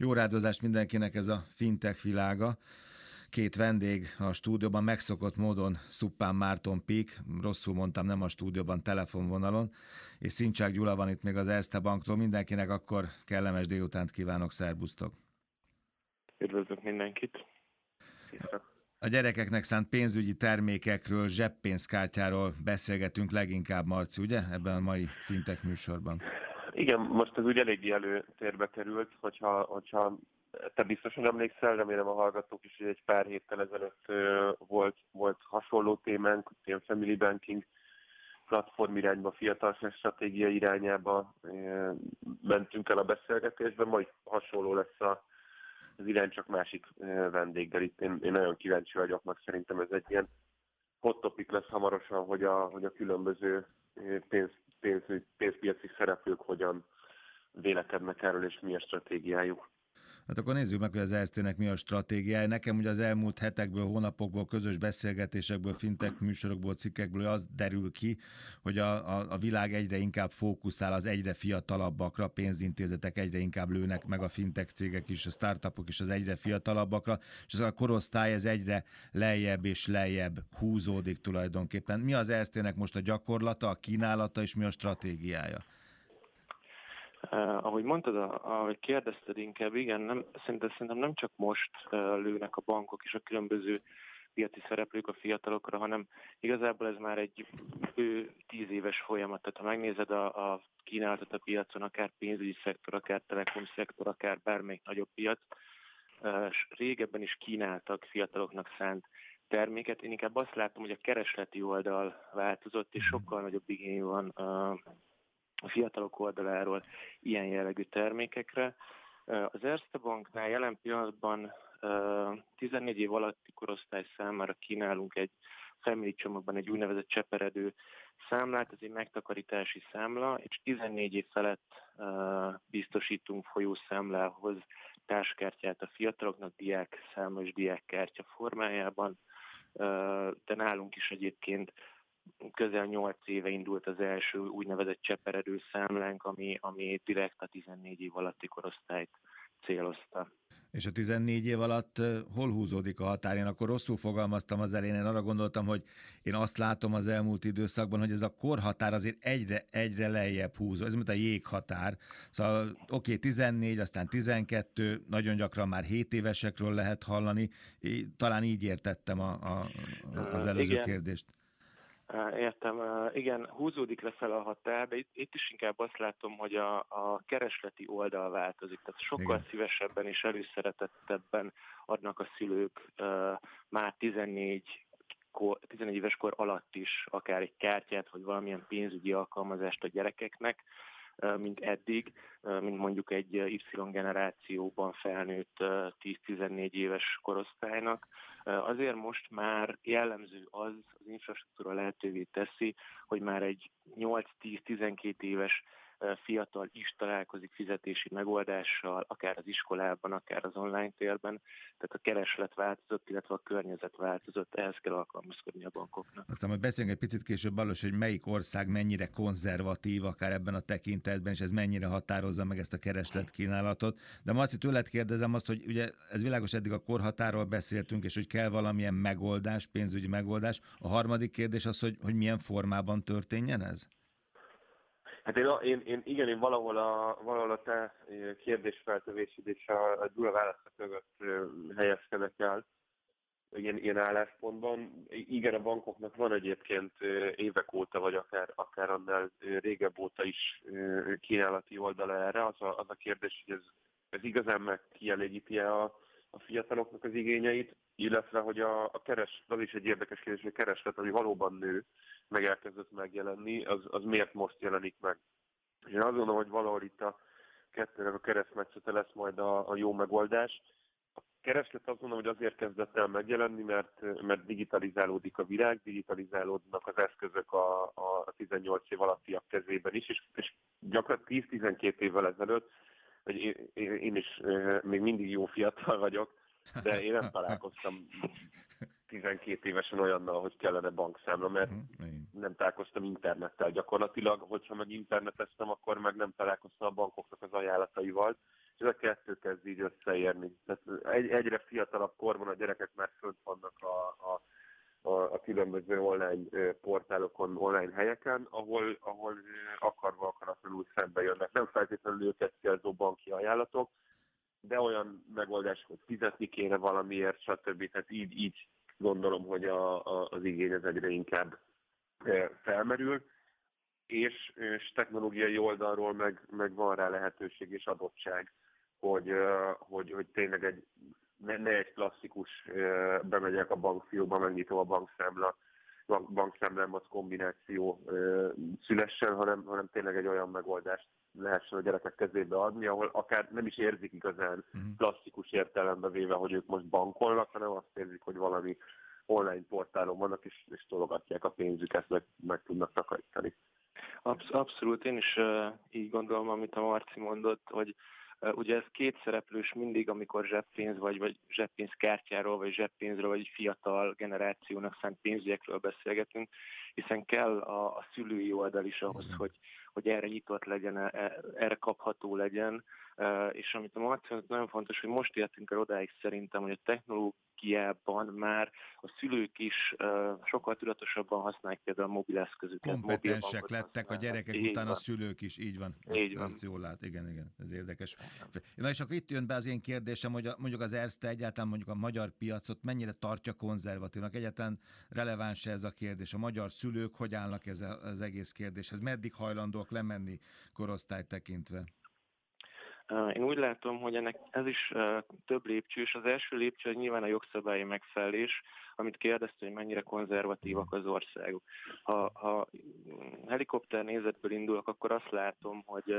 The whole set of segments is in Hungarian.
Jó rádozást mindenkinek ez a fintech világa. Két vendég a stúdióban megszokott módon Szuppán Márton Pík, rosszul mondtam, nem a stúdióban, telefonvonalon, és Szincsák Gyula van itt még az Erste Banktól. Mindenkinek akkor kellemes délutánt kívánok, szerbusztok! Üdvözlök mindenkit! A gyerekeknek szánt pénzügyi termékekről, zseppénzkártyáról beszélgetünk leginkább, Marci, ugye, ebben a mai fintek műsorban? Igen, most ez úgy eléggé előtérbe került, hogyha, hogyha te biztosan emlékszel, remélem a hallgatók is, hogy egy pár héttel ezelőtt volt, volt hasonló témánk, ilyen family banking platform irányba, fiatal stratégia irányába mentünk el a beszélgetésben, majd hasonló lesz a, az irány, csak másik vendéggel. Itt én, én nagyon kíváncsi vagyok, meg szerintem ez egy ilyen hot topic lesz hamarosan, hogy a, hogy a különböző pénz, pénz, pénzpiaci szereplők hogyan vélekednek erről, és mi a stratégiájuk. Hát akkor nézzük meg, hogy az ERSZT-nek mi a stratégiája. Nekem ugye az elmúlt hetekből, hónapokból, közös beszélgetésekből, fintek műsorokból, cikkekből az derül ki, hogy a, a, a világ egyre inkább fókuszál az egyre fiatalabbakra, pénzintézetek egyre inkább lőnek meg a fintek cégek is, a startupok is az egyre fiatalabbakra, és ez a korosztály ez egyre lejjebb és lejjebb húzódik tulajdonképpen. Mi az ERSZT-nek most a gyakorlata, a kínálata, és mi a stratégiája? Uh, ahogy mondtad, ahogy kérdezted inkább, igen, nem, szerintem, szerintem nem csak most uh, lőnek a bankok és a különböző piaci szereplők a fiatalokra, hanem igazából ez már egy ő tíz éves folyamat. Tehát ha megnézed a, a kínálatot a piacon, akár pénzügyi szektor, akár telekom szektor, akár bármelyik nagyobb piac, uh, régebben is kínáltak fiataloknak szánt terméket. Én inkább azt látom, hogy a keresleti oldal változott, és sokkal nagyobb igény van a fiatalok oldaláról ilyen jellegű termékekre. Az Erste Banknál jelen pillanatban 14 év alatti korosztály számára kínálunk egy family csomagban egy úgynevezett cseperedő számlát, ez egy megtakarítási számla, és 14 év felett biztosítunk folyószámlához társkártyát a fiataloknak diák számla és diákkártya formájában, de nálunk is egyébként közel 8 éve indult az első úgynevezett cseperedő számlánk, ami, ami direkt a 14 év alatti korosztályt célozta. És a 14 év alatt hol húzódik a határ? Én akkor rosszul fogalmaztam az elén, én arra gondoltam, hogy én azt látom az elmúlt időszakban, hogy ez a korhatár azért egyre, egyre lejjebb húzó, ez mint a jéghatár. Szóval oké, okay, 14, aztán 12, nagyon gyakran már 7 évesekről lehet hallani, talán így értettem a, a, az előző Igen. kérdést. Értem. Igen, húzódik lefelé a határ, de itt, itt is inkább azt látom, hogy a, a keresleti oldal változik. Tehát sokkal Igen. szívesebben és előszeretettebben adnak a szülők uh, már 14 kor, 14 éves kor alatt is akár egy kártyát, vagy valamilyen pénzügyi alkalmazást a gyerekeknek, mint eddig, mint mondjuk egy Y generációban felnőtt 10-14 éves korosztálynak. Azért most már jellemző az, az infrastruktúra lehetővé teszi, hogy már egy 8-10-12 éves fiatal is találkozik fizetési megoldással, akár az iskolában, akár az online térben. Tehát a kereslet változott, illetve a környezet változott, ehhez kell alkalmazkodni a bankoknak. Aztán majd beszélünk egy picit később, Balos, hogy melyik ország mennyire konzervatív, akár ebben a tekintetben, és ez mennyire határozza meg ezt a keresletkínálatot. De Marci, tőled kérdezem azt, hogy ugye ez világos, eddig a korhatáról beszéltünk, és hogy kell valamilyen megoldás, pénzügyi megoldás. A harmadik kérdés az, hogy, hogy milyen formában történjen ez? Hát én, én, én igen, én valahol a, valahol a te kérdésfeltövésed és a, a Gyula válaszok mögött helyezkedek el ilyen, ilyen álláspontban. Igen, a bankoknak van egyébként évek óta, vagy akár, akár annál régebb óta is kínálati oldala erre. Az a, az a kérdés, hogy ez, ez igazán meg kielégíti-e a, a fiataloknak az igényeit, illetve hogy a, a keres, az is egy érdekes kérdés, hogy a kereslet, ami valóban nő, meg elkezdett megjelenni, az, az miért most jelenik meg. És én azt gondolom, hogy valahol itt a kettőnek a keresztmetszete lesz majd a, a jó megoldás. A kereslet azt mondom, hogy azért kezdett el megjelenni, mert, mert digitalizálódik a világ, digitalizálódnak az eszközök a, a 18 év alattiak kezében is, és, és gyakorlatilag 10-12 évvel ezelőtt, hogy én, is még mindig jó fiatal vagyok, de én nem találkoztam 12 évesen olyannal, hogy kellene bankszámla, mert uh-huh. nem találkoztam internettel gyakorlatilag, hogyha meg interneteztem, akkor meg nem találkoztam a bankoknak az ajánlataival, és ez a kettő kezd így összeérni. Tehát egy, egyre fiatalabb korban a gyerekek már fönt vannak a különböző online portálokon, online helyeken, ahol, ahol akarva akaratlanul szembe jönnek. Nem feltétlenül őket célzó banki ajánlatok, de olyan megoldás, hogy fizetni kéne valamiért, stb. Tehát így, így gondolom, hogy a, a, az igény az egyre inkább felmerül, és, és technológiai oldalról meg, meg van rá lehetőség és adottság, hogy, hogy, hogy tényleg egy, ne, ne egy klasszikus bemegyek a bankfióba, megnyitom a bankszámla, bankszámlámat kombináció szülessen, hanem, hanem tényleg egy olyan megoldást lehessen a gyerekek kezébe adni, ahol akár nem is érzik igazán uh-huh. klasszikus értelembe véve, hogy ők most bankolnak, hanem azt érzik, hogy valami online portálon vannak, és, és tologatják a pénzüket, meg, meg tudnak takarítani. Absz- abszolút, én is uh, így gondolom, amit a Marci mondott, hogy ugye ez két szereplős mindig, amikor zseppénz vagy, vagy zseppénzkártyáról, vagy zseppénzről, vagy fiatal generációnak szánt pénzügyekről beszélgetünk, hiszen kell a, a szülői oldal is ahhoz, hogy, hogy erre nyitott legyen, e, e, erre kapható legyen, és amit a Marci nagyon fontos, hogy most értünk el odáig szerintem, hogy a technológiában már a szülők is sokkal tudatosabban használják például a mobileszközüket. Kompetensek lettek a gyerekek így után van. a szülők is, így van. Így van. Ezt jól lát, igen, igen, ez érdekes. Na és akkor itt jön be az én kérdésem, hogy a, mondjuk az Erste egyáltalán mondjuk a magyar piacot mennyire tartja konzervatívnak, egyáltalán releváns ez a kérdés. A magyar szülők hogy állnak ez az egész kérdéshez? Meddig hajlandóak lemenni korosztály tekintve? Én úgy látom, hogy ennek ez is több lépcső, és az első lépcső nyilván a jogszabályi megfelelés, amit kérdezte, hogy mennyire konzervatívak az országok. Ha, ha helikopter nézetből indulok, akkor azt látom, hogy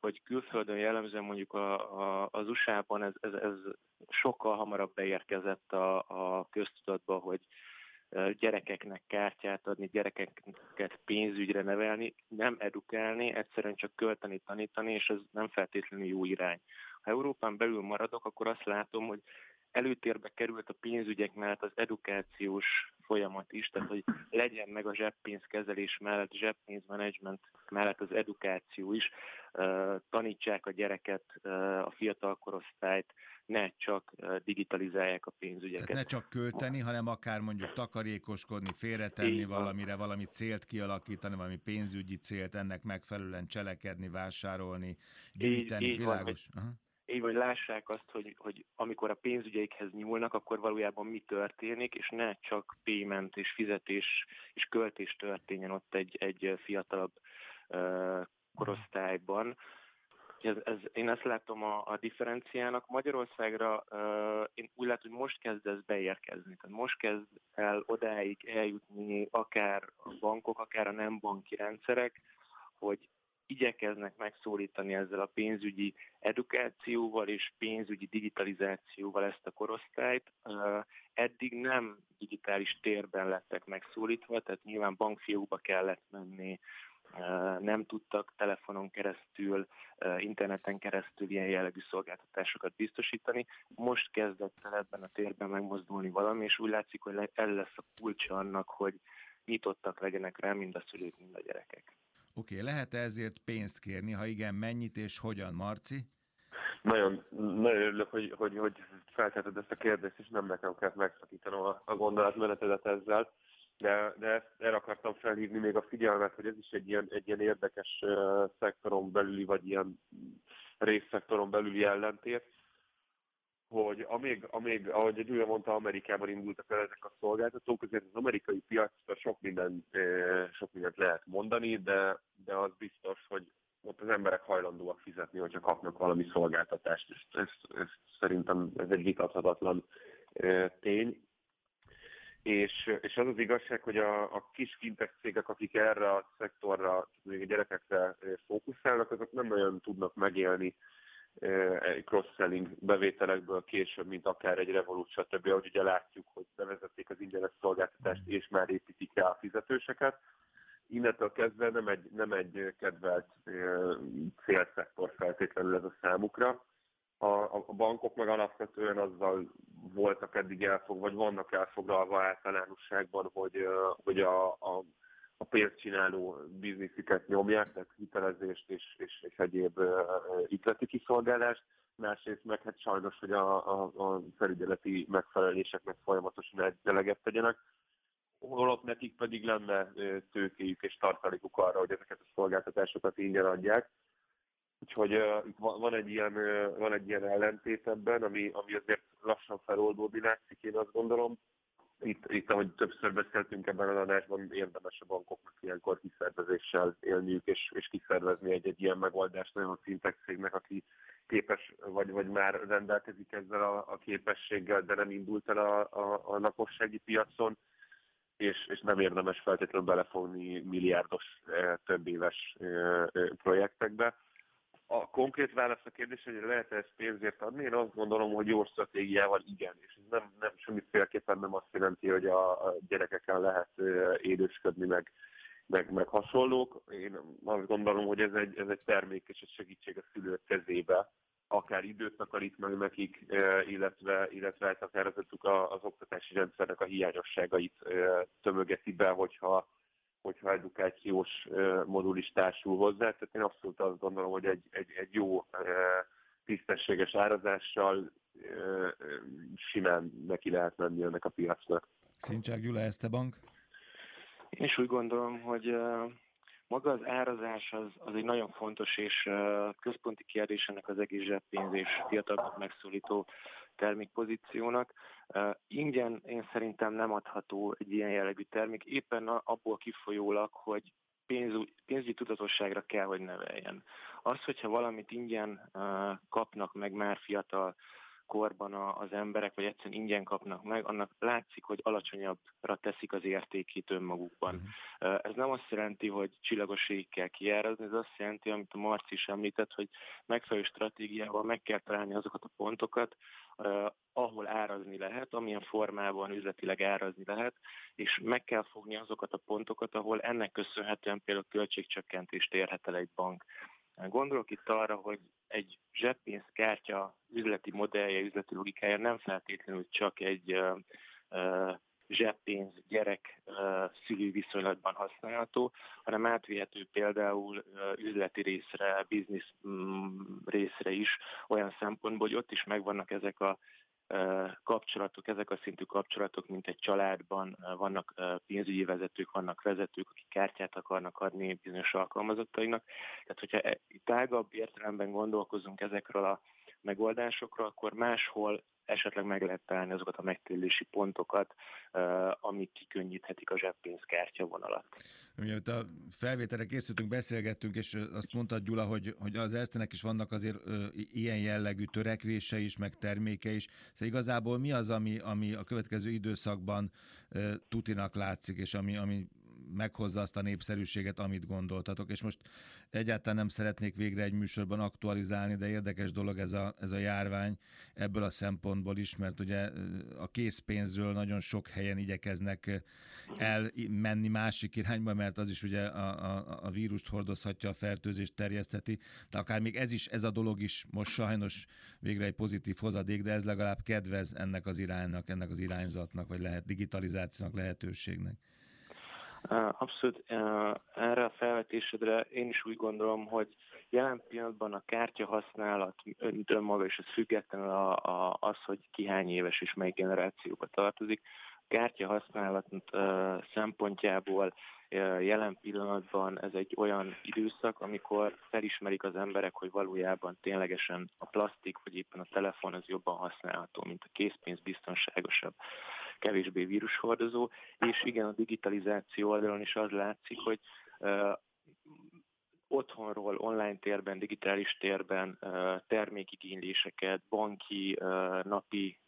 hogy külföldön jellemzően mondjuk a, a, az USA-ban ez, ez, ez sokkal hamarabb beérkezett a, a köztudatba, hogy gyerekeknek kártyát adni, gyerekeket pénzügyre nevelni, nem edukálni, egyszerűen csak költeni, tanítani, és ez nem feltétlenül jó irány. Ha Európán belül maradok, akkor azt látom, hogy előtérbe került a pénzügyek mellett az edukációs folyamat is, tehát hogy legyen meg a zseppénzkezelés mellett, zseppénzmenedzsment mellett az edukáció is, tanítsák a gyereket, a fiatal korosztályt, ne csak digitalizálják a pénzügyeket. Tehát ne csak költeni, hanem akár mondjuk takarékoskodni, félretenni valamire, valami célt kialakítani, valami pénzügyi célt, ennek megfelelően cselekedni, vásárolni, gyűjteni, így, így világos? Van, hogy, így hogy lássák azt, hogy, hogy amikor a pénzügyeikhez nyúlnak, akkor valójában mi történik, és ne csak payment és fizetés és költés történjen ott egy, egy fiatalabb uh, korosztályban. Ez, ez, én ezt látom a, a differenciának. Magyarországra uh, én úgy látom, hogy most kezd ez beérkezni. Tehát most kezd el odáig eljutni akár a bankok, akár a nem banki rendszerek, hogy igyekeznek megszólítani ezzel a pénzügyi edukációval és pénzügyi digitalizációval ezt a korosztályt. Eddig nem digitális térben lettek megszólítva, tehát nyilván bankfiókba kellett menni, nem tudtak telefonon keresztül, interneten keresztül ilyen jellegű szolgáltatásokat biztosítani. Most kezdett el ebben a térben megmozdulni valami, és úgy látszik, hogy el lesz a kulcsa annak, hogy nyitottak legyenek rá mind a szülők, mind a gyerekek. Oké, okay, lehet-e ezért pénzt kérni? Ha igen, mennyit és hogyan, Marci? Nagyon, nagyon örülök, hogy, hogy, hogy feltetted ezt a kérdést, és nem nekem kell megszakítanom a, a gondolatmenetedet ezzel. De, de ezt, erre akartam felhívni még a figyelmet, hogy ez is egy ilyen, egy ilyen érdekes uh, szektoron belüli, vagy ilyen részszektoron belüli ellentét, hogy amíg, amíg ahogy egy mondta, Amerikában indultak el ezek a szolgáltatók, azért az amerikai piacra sok, minden, sok mindent lehet mondani, de, de az biztos, hogy ott az emberek hajlandóak fizetni, hogyha kapnak valami szolgáltatást, és ez, ez szerintem ez egy vitathatatlan tény. És, és az az igazság, hogy a, a kis fintech cégek, akik erre a szektorra, még a gyerekekre fókuszálnak, azok nem nagyon tudnak megélni cross-selling bevételekből később, mint akár egy Revolut, stb. Ahogy ugye látjuk, hogy bevezették az ingyenes szolgáltatást, és már építik rá a fizetőseket. Innentől kezdve nem egy, nem egy kedvelt célszektor feltétlenül ez a számukra. A, a bankok meg alapvetően azzal voltak eddig elfog, vagy vannak elfoglalva általánosságban, hogy, hogy a, a a pénzcsináló biznisziket nyomják, tehát hitelezést és, és, és egyéb ütleti kiszolgálást, másrészt meg hát sajnos, hogy a, a, a felügyeleti megfeleléseknek folyamatosan eleget tegyenek holott nekik pedig lenne tőkéjük és tartalékuk arra, hogy ezeket a szolgáltatásokat ingyen adják. Úgyhogy uh, itt van, van, egy ilyen, uh, van egy ilyen ellentét ebben, ami, ami azért lassan feloldódni látszik, én azt gondolom. Itt, itt, ahogy többször beszéltünk ebben a adásban, érdemes a bankoknak ilyenkor kiszervezéssel élniük, és, és kiszervezni egy, egy ilyen megoldást olyan fintech cégnek, aki képes, vagy, vagy már rendelkezik ezzel a, a képességgel, de nem indult el a, a, a lakossági piacon és, és nem érdemes feltétlenül belefogni milliárdos több éves projektekbe. A konkrét válasz a kérdés, hogy lehet -e ezt pénzért adni, én azt gondolom, hogy jó stratégiával igen, és ez nem, nem semmiféleképpen nem azt jelenti, hogy a, a gyerekeken lehet édesködni, meg, meg, meg hasonlók. Én azt gondolom, hogy ez egy, ez egy termék és egy segítség a szülők kezébe, akár időt takarít meg nekik, illetve, illetve hát akár az, az oktatási rendszernek a hiányosságait tömögeti be, hogyha, hogyha edukációs modul is társul hozzá. Tehát én abszolút azt gondolom, hogy egy, egy, egy jó tisztességes árazással simán neki lehet menni ennek a piacnak. Szincsák Gyula, Este Bank. Én is úgy gondolom, hogy maga az árazás az, az egy nagyon fontos és központi kérdés ennek az egész zseppénz és fiatalok megszólító termékpozíciónak. Ingyen én szerintem nem adható egy ilyen jellegű termék, éppen abból kifolyólag, hogy pénzügyi tudatosságra kell, hogy neveljen. Az, hogyha valamit ingyen kapnak meg már fiatal korban az emberek, vagy egyszerűen ingyen kapnak meg, annak látszik, hogy alacsonyabbra teszik az értékét önmagukban. Uh-huh. Ez nem azt jelenti, hogy csillagos kell kiárazni, ez azt jelenti, amit a Marci is említett, hogy megfelelő stratégiával meg kell találni azokat a pontokat, ahol árazni lehet, amilyen formában üzletileg árazni lehet, és meg kell fogni azokat a pontokat, ahol ennek köszönhetően például költségcsökkentést érhet el egy bank. Gondolok itt arra, hogy egy zseppénzkártya üzleti modellje, üzleti logikája nem feltétlenül csak egy zseppénz gyerek szülő viszonylatban használható, hanem átvihető például üzleti részre, biznisz um, részre is, olyan szempontból, hogy ott is megvannak ezek a kapcsolatok, ezek a szintű kapcsolatok, mint egy családban, vannak pénzügyi vezetők, vannak vezetők, akik kártyát akarnak adni bizonyos alkalmazottainak. Tehát, hogyha e, tágabb értelemben gondolkozunk ezekről a megoldásokról, akkor máshol esetleg meg lehet találni azokat a megtérülési pontokat, amik kikönnyíthetik a zseppénzkártya vonalat. Mielőtt a felvételre készültünk, beszélgettünk, és azt mondta Gyula, hogy, hogy az Ersztenek is vannak azért ilyen jellegű törekvése is, meg terméke is. Szóval igazából mi az, ami, ami a következő időszakban tutinak látszik, és ami, ami meghozza azt a népszerűséget, amit gondoltatok. És most egyáltalán nem szeretnék végre egy műsorban aktualizálni, de érdekes dolog ez a, ez a járvány ebből a szempontból is, mert ugye a készpénzről nagyon sok helyen igyekeznek elmenni másik irányba, mert az is ugye a, a, a vírust hordozhatja, a fertőzést terjesztheti, de akár még ez is, ez a dolog is most sajnos végre egy pozitív hozadék, de ez legalább kedvez ennek az iránynak, ennek az irányzatnak, vagy lehet digitalizációnak, lehetőségnek. Abszolút erre a felvetésedre én is úgy gondolom, hogy jelen pillanatban a kártya használat önmaga, és ez függetlenül a, az, hogy ki hány éves és mely generációba tartozik, kártya használat szempontjából jelen pillanatban ez egy olyan időszak, amikor felismerik az emberek, hogy valójában ténylegesen a plastik, vagy éppen a telefon az jobban használható, mint a készpénz biztonságosabb, kevésbé vírushordozó, és igen, a digitalizáció oldalon is az látszik, hogy otthonról, online térben, digitális térben termékigényléseket, banki, napi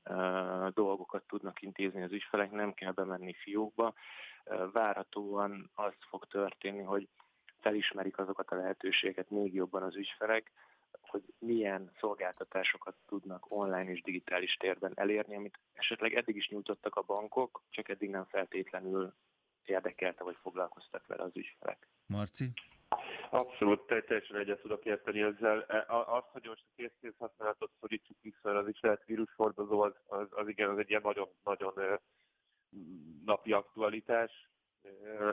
dolgokat tudnak intézni az ügyfelek, nem kell bemenni fiókba. Várhatóan az fog történni, hogy felismerik azokat a lehetőségeket még jobban az ügyfelek, hogy milyen szolgáltatásokat tudnak online és digitális térben elérni, amit esetleg eddig is nyújtottak a bankok, csak eddig nem feltétlenül érdekelte vagy foglalkoztak vele az ügyfelek. Marci? Abszolút, teljesen egyet tudok érteni ezzel. E, az, hogy most a készpénz használatot szorítsuk vissza, az is lehet vírushordozó, az, az, az igen, az egy ilyen nagyon-nagyon napi aktualitás.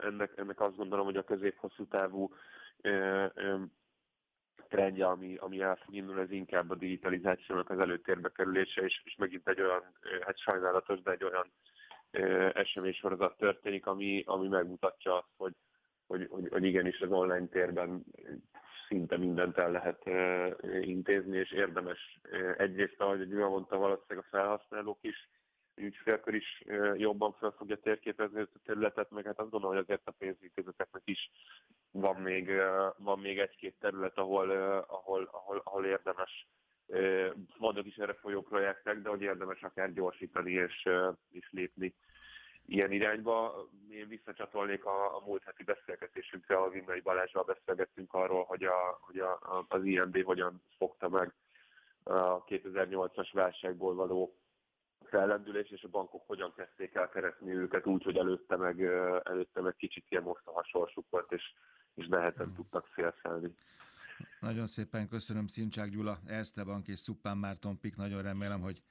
Ennek, ennek azt gondolom, hogy a közép-hosszú távú trendje, ami, ami el fog indulni, ez inkább a digitalizációnak az előtérbe kerülése, és, és megint egy olyan, hát sajnálatos, de egy olyan eseménysorozat történik, ami, ami megmutatja azt, hogy, hogy, hogy, hogy igenis az online térben szinte mindent el lehet intézni, és érdemes egyrészt, ahogy Gyula mondta, valószínűleg a felhasználók is, ügyfélkör is jobban fel fogja térképezni ezt a területet, meg hát azt gondolom, hogy azért a pénzintézeteknek is van még, van még egy-két terület, ahol, ahol, ahol, ahol érdemes vannak is erre folyó projektek, de hogy érdemes akár gyorsítani és, és lépni ilyen irányba. Én visszacsatolnék a, a múlt heti beszélgetésünkre, a Vinnai Balázsral beszélgettünk arról, hogy, a, hogy a, az INB hogyan fogta meg a 2008-as válságból való fellendülés, és a bankok hogyan kezdték el keresni őket úgy, hogy előtte meg, előtte meg kicsit ilyen mostoha sorsuk volt, és, és nehezen hmm. tudtak szélszelni. Nagyon szépen köszönöm Szincsák Gyula, Erste Bank és Szuppán Márton Pik, nagyon remélem, hogy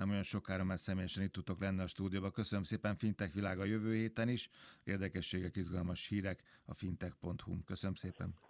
nem olyan sokára már személyesen itt tudtok lenni a stúdióban. Köszönöm szépen Fintech a jövő héten is. Érdekességek, izgalmas hírek a fintech.hu. Köszönöm szépen.